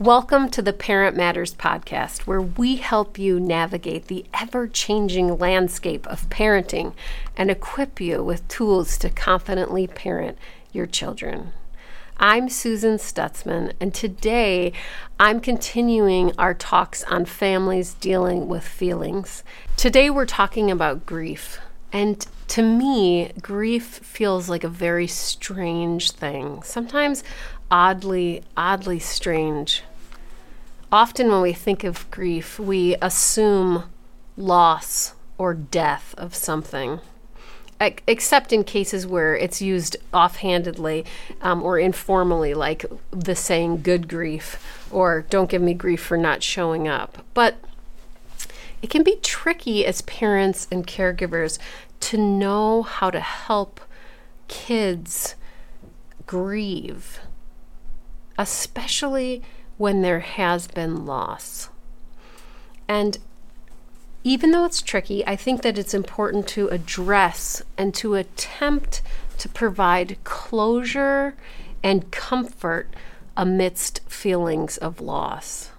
Welcome to the Parent Matters podcast, where we help you navigate the ever changing landscape of parenting and equip you with tools to confidently parent your children. I'm Susan Stutzman, and today I'm continuing our talks on families dealing with feelings. Today we're talking about grief. And to me, grief feels like a very strange thing. Sometimes oddly, oddly strange often when we think of grief, we assume loss or death of something. Except in cases where it's used offhandedly um, or informally, like the saying good grief or don't give me grief for not showing up. But it can be tricky as parents and caregivers to know how to help kids grieve, especially when there has been loss. And even though it's tricky, I think that it's important to address and to attempt to provide closure and comfort amidst feelings of loss.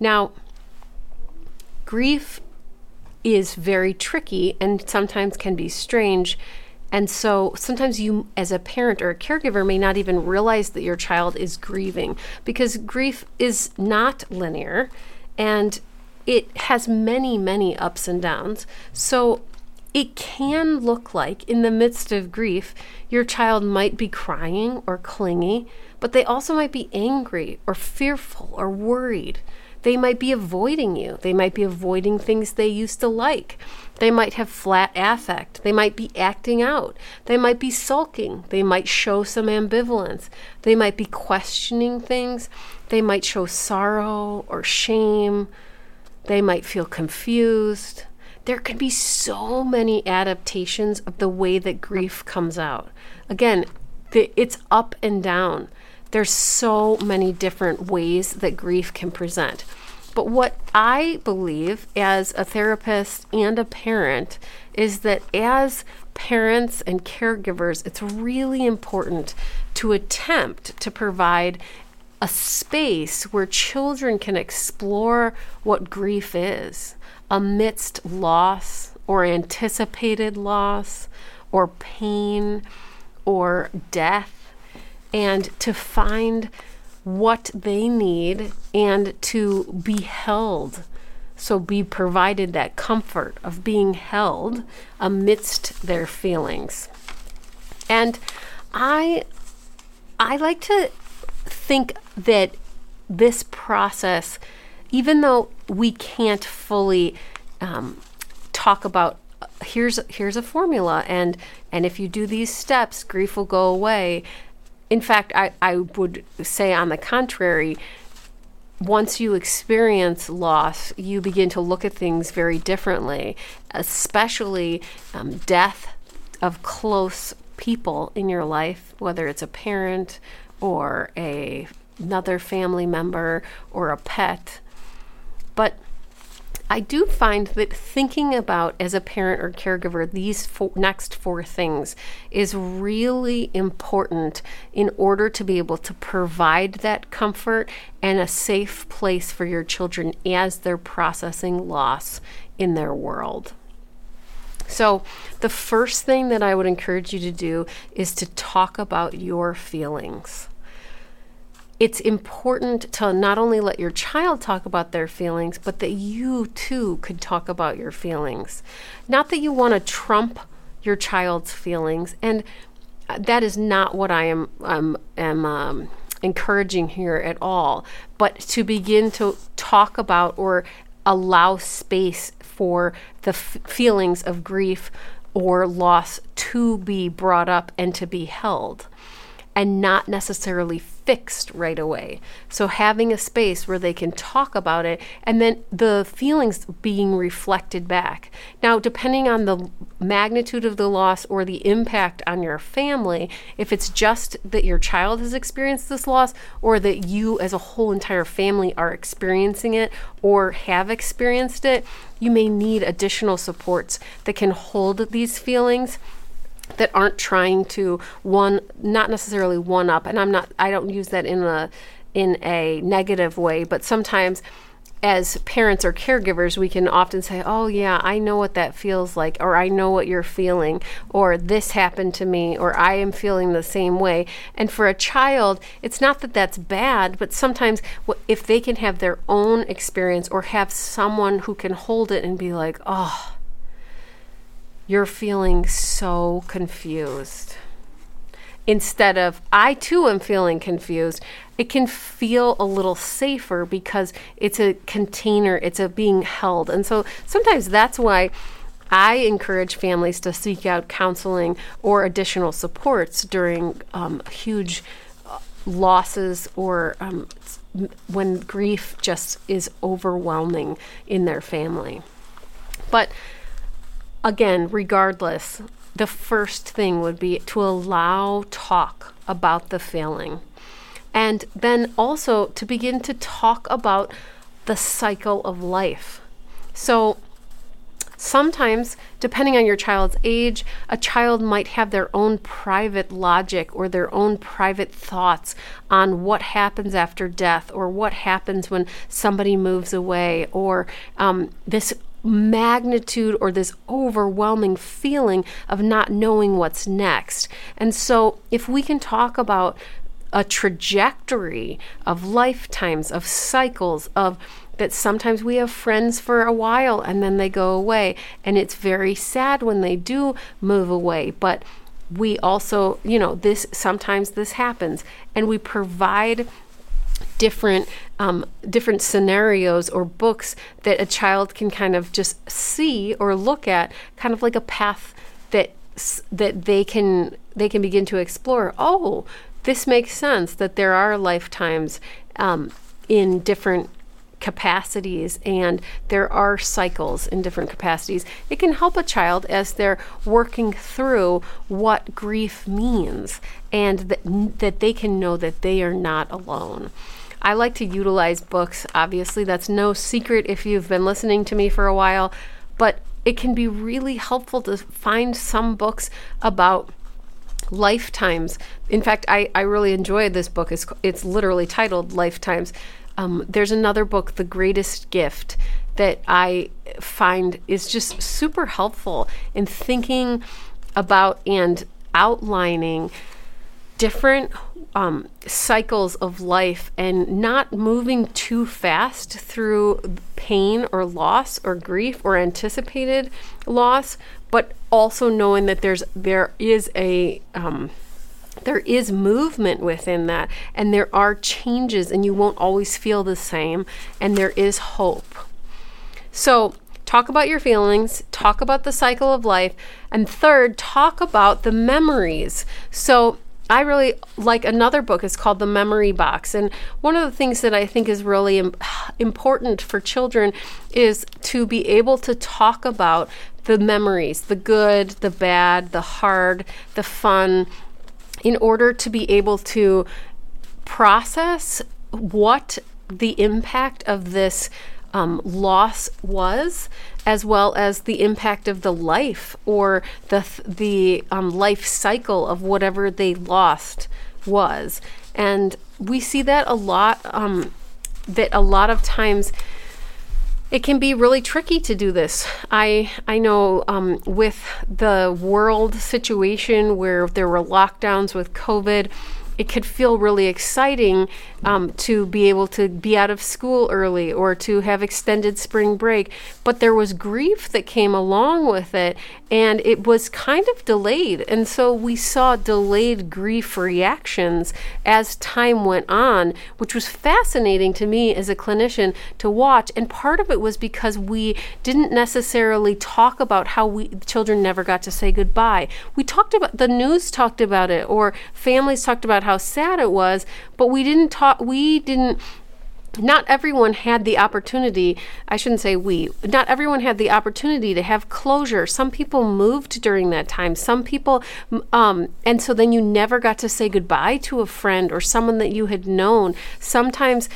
Now, grief is very tricky and sometimes can be strange and so sometimes you, as a parent or a caregiver, may not even realize that your child is grieving because grief is not linear and it has many, many ups and downs. So it can look like in the midst of grief, your child might be crying or clingy, but they also might be angry or fearful or worried. They might be avoiding you. They might be avoiding things they used to like. They might have flat affect. They might be acting out. They might be sulking. They might show some ambivalence. They might be questioning things. They might show sorrow or shame. They might feel confused. There can be so many adaptations of the way that grief comes out. Again, it's up and down. There's so many different ways that grief can present. But what I believe as a therapist and a parent is that as parents and caregivers, it's really important to attempt to provide a space where children can explore what grief is amidst loss or anticipated loss or pain or death and to find what they need and to be held. So be provided that comfort of being held amidst their feelings. And I I like to think that this process, even though we can't fully um, talk about here's here's a formula and and if you do these steps grief will go away in fact, I, I would say, on the contrary, once you experience loss, you begin to look at things very differently, especially um, death of close people in your life, whether it's a parent or a another family member or a pet. But I do find that thinking about as a parent or caregiver these four, next four things is really important in order to be able to provide that comfort and a safe place for your children as they're processing loss in their world. So, the first thing that I would encourage you to do is to talk about your feelings it's important to not only let your child talk about their feelings, but that you too could talk about your feelings. Not that you want to trump your child's feelings, and that is not what I am um, am um, encouraging here at all. But to begin to talk about or allow space for the f- feelings of grief or loss to be brought up and to be held, and not necessarily fixed right away. So having a space where they can talk about it and then the feelings being reflected back. Now, depending on the magnitude of the loss or the impact on your family, if it's just that your child has experienced this loss or that you as a whole entire family are experiencing it or have experienced it, you may need additional supports that can hold these feelings that aren't trying to one not necessarily one up and i'm not i don't use that in a in a negative way, but sometimes as parents or caregivers, we can often say, Oh, yeah, I know what that feels like, or I know what you're feeling, or this happened to me, or I am feeling the same way. And for a child, it's not that that's bad, but sometimes if they can have their own experience or have someone who can hold it and be like, Oh, you're feeling so confused instead of I too am feeling confused, it can feel a little safer because it's a container, it's a being held. And so sometimes that's why I encourage families to seek out counseling or additional supports during um, huge uh, losses or um, when grief just is overwhelming in their family. But again, regardless, the first thing would be to allow talk about the feeling. And then also to begin to talk about the cycle of life. So, sometimes, depending on your child's age, a child might have their own private logic or their own private thoughts on what happens after death or what happens when somebody moves away or um, this magnitude or this overwhelming feeling of not knowing what's next. And so, if we can talk about a trajectory of lifetimes, of cycles, of that sometimes we have friends for a while and then they go away. And it's very sad when they do move away. But we also, you know, this sometimes this happens and we provide different um, different scenarios or books that a child can kind of just see or look at, kind of like a path that that they can they can begin to explore. Oh, this makes sense that there are lifetimes um, in different capacities and there are cycles in different capacities. It can help a child as they're working through what grief means and that, that they can know that they are not alone. I like to utilize books. Obviously, that's no secret if you've been listening to me for a while, but it can be really helpful to find some books about lifetimes. In fact, I, I really enjoyed this book. It's, it's literally titled Lifetimes. Um, there's another book, The Greatest Gift, that I find is just super helpful in thinking about and outlining different um, cycles of life and not moving too fast through pain or loss or grief or anticipated loss, but also knowing that there's there is a um, there is movement within that and there are changes and you won't always feel the same and there is hope. So talk about your feelings, talk about the cycle of life, and third, talk about the memories. So I really like another book. It's called The Memory Box. And one of the things that I think is really Im- important for children is to be able to talk about the memories the good, the bad, the hard, the fun in order to be able to process what the impact of this um, loss was, as well as the impact of the life or the the um, life cycle of whatever they lost was, and we see that a lot. Um, that a lot of times it can be really tricky to do this. I I know um, with the world situation where there were lockdowns with COVID, it could feel really exciting um, to be able to be out of school early or to have extended spring break. But there was grief that came along with it, and it was kind of delayed. And so we saw delayed grief reactions as time went on, which was fascinating to me as a clinician to watch. And part of it was because we didn't necessarily talk about how we children never got to say goodbye. We talked about the news talked about it, or families talked about how sad it was, but we didn't talk, we didn't not everyone had the opportunity i shouldn't say we not everyone had the opportunity to have closure. Some people moved during that time. Some people um, and so then you never got to say goodbye to a friend or someone that you had known. Sometimes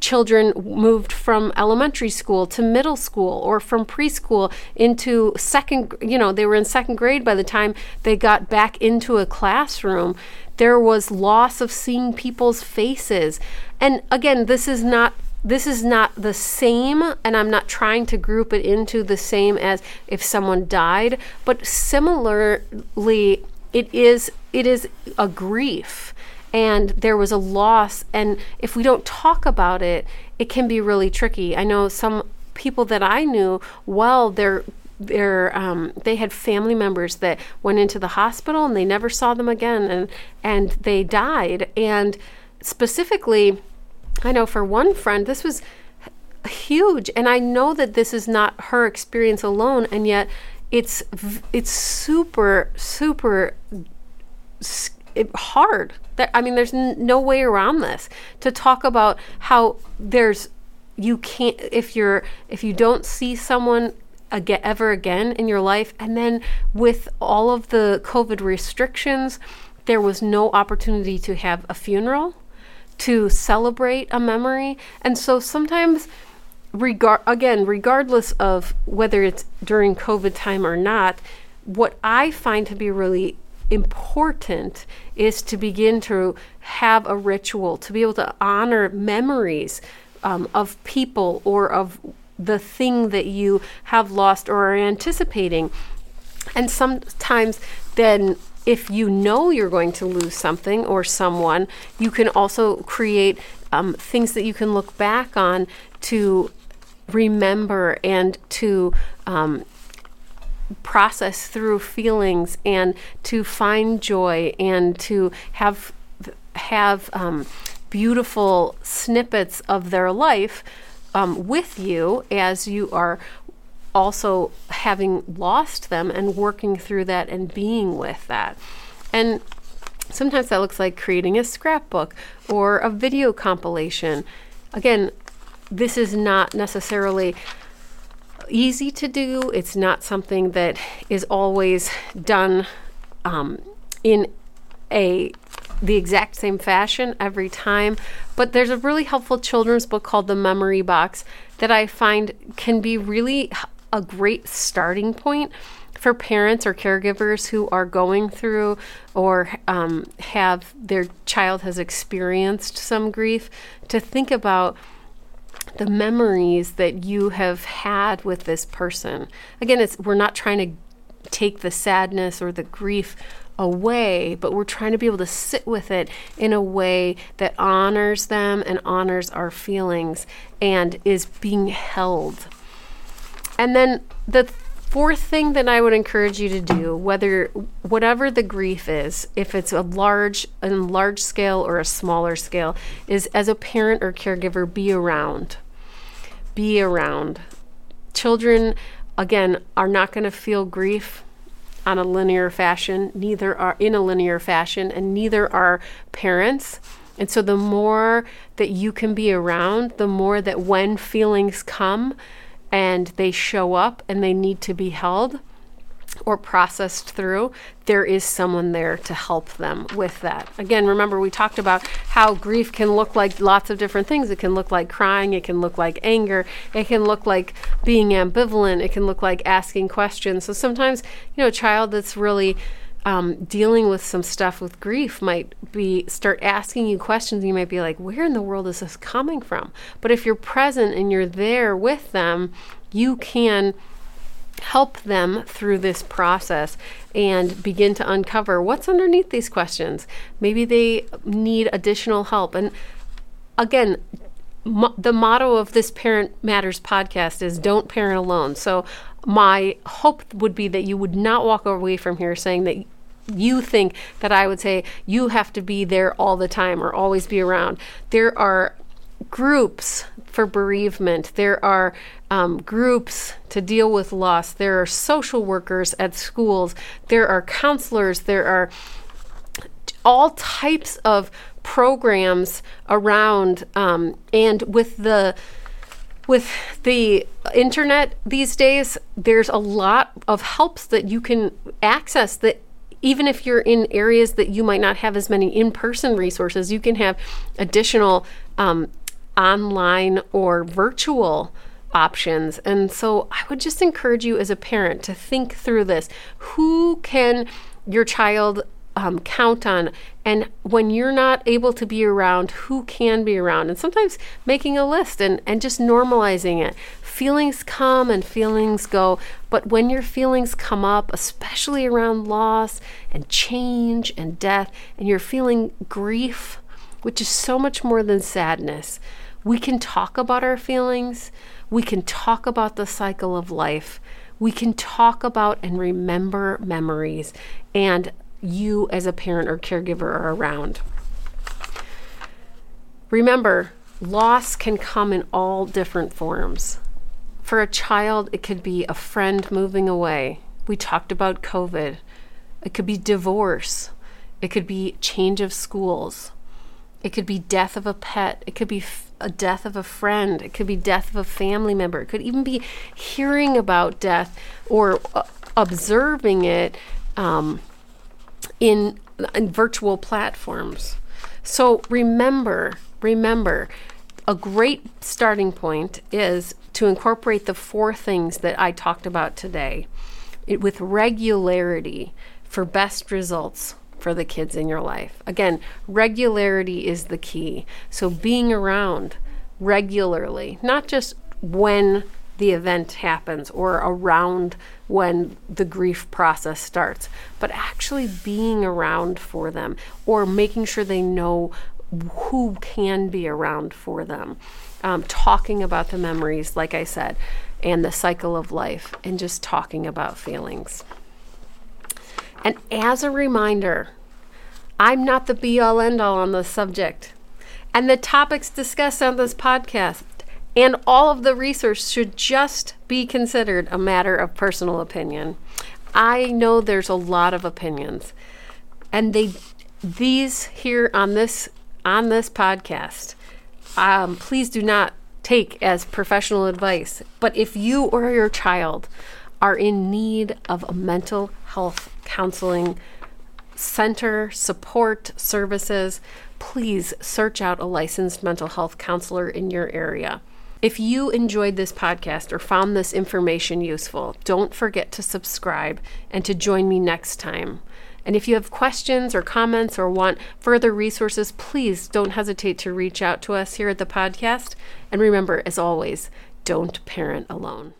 children moved from elementary school to middle school or from preschool into second you know they were in second grade by the time they got back into a classroom There was loss of seeing people's faces. And again, this is not this is not the same and I'm not trying to group it into the same as if someone died, but similarly it is it is a grief and there was a loss and if we don't talk about it it can be really tricky i know some people that i knew well they're they're, um, they had family members that went into the hospital and they never saw them again and and they died and specifically i know for one friend this was huge and i know that this is not her experience alone and yet it's it's super super hard. that I mean, there's no way around this to talk about how there's you can't if you're if you don't see someone ever again in your life, and then with all of the COVID restrictions, there was no opportunity to have a funeral, to celebrate a memory, and so sometimes regard again regardless of whether it's during covid time or not what i find to be really important is to begin to have a ritual to be able to honor memories um, of people or of the thing that you have lost or are anticipating. And sometimes then if you know you're going to lose something or someone, you can also create um, things that you can look back on to remember and to um, process through feelings and to find joy and to have have um, beautiful snippets of their life um, with you as you are also having lost them and working through that and being with that and sometimes that looks like creating a scrapbook or a video compilation again this is not necessarily easy to do. It's not something that is always done um, in a the exact same fashion every time. But there's a really helpful children's book called The Memory Box that I find can be really a great starting point for parents or caregivers who are going through or um, have their child has experienced some grief to think about the memories that you have had with this person. Again, it's we're not trying to take the sadness or the grief away, but we're trying to be able to sit with it in a way that honors them and honors our feelings and is being held. And then the fourth thing that I would encourage you to do, whether whatever the grief is, if it's a large and large scale or a smaller scale, is as a parent or caregiver, be around be around. Children, again, are not going to feel grief on a linear fashion, neither are in a linear fashion, and neither are parents. And so, the more that you can be around, the more that when feelings come and they show up and they need to be held, or processed through, there is someone there to help them with that. Again, remember we talked about how grief can look like lots of different things. It can look like crying, it can look like anger, it can look like being ambivalent, it can look like asking questions. So sometimes, you know, a child that's really um, dealing with some stuff with grief might be start asking you questions. You might be like, "Where in the world is this coming from?" But if you're present and you're there with them, you can help them through this process and begin to uncover what's underneath these questions. Maybe they need additional help. And again, mo- the motto of this Parent Matters podcast is don't parent alone. So, my hope would be that you would not walk away from here saying that you think that I would say you have to be there all the time or always be around. There are groups for bereavement. There are um, groups to deal with loss. There are social workers at schools. There are counselors. There are all types of programs around. Um, and with the with the internet these days, there's a lot of helps that you can access that even if you're in areas that you might not have as many in-person resources, you can have additional um, online or virtual options. And so I would just encourage you as a parent to think through this. Who can your child um, count on And when you're not able to be around, who can be around? And sometimes making a list and, and just normalizing it. Feelings come and feelings go. But when your feelings come up, especially around loss and change and death, and you're feeling grief, which is so much more than sadness, we can talk about our feelings. We can talk about the cycle of life. We can talk about and remember memories. And you, as a parent or caregiver, are around. Remember, loss can come in all different forms. For a child, it could be a friend moving away. We talked about COVID. It could be divorce. It could be change of schools. It could be death of a pet. It could be a death of a friend. It could be death of a family member. It could even be hearing about death or uh, observing it um, in, in virtual platforms. So remember, remember, a great starting point is to incorporate the four things that I talked about today it, with regularity for best results for the kids in your life. Again, regularity is the key. So being around regularly, not just when the event happens or around when the grief process starts, but actually being around for them or making sure they know who can be around for them. Um, talking about the memories, like I said, and the cycle of life, and just talking about feelings. And as a reminder, I'm not the be all end all on this subject. And the topics discussed on this podcast and all of the research should just be considered a matter of personal opinion. I know there's a lot of opinions. And they these here on this on this podcast, um, please do not take as professional advice. But if you or your child are in need of a mental health counseling center, support services, please search out a licensed mental health counselor in your area. If you enjoyed this podcast or found this information useful, don't forget to subscribe and to join me next time. And if you have questions or comments or want further resources, please don't hesitate to reach out to us here at the podcast. And remember, as always, don't parent alone.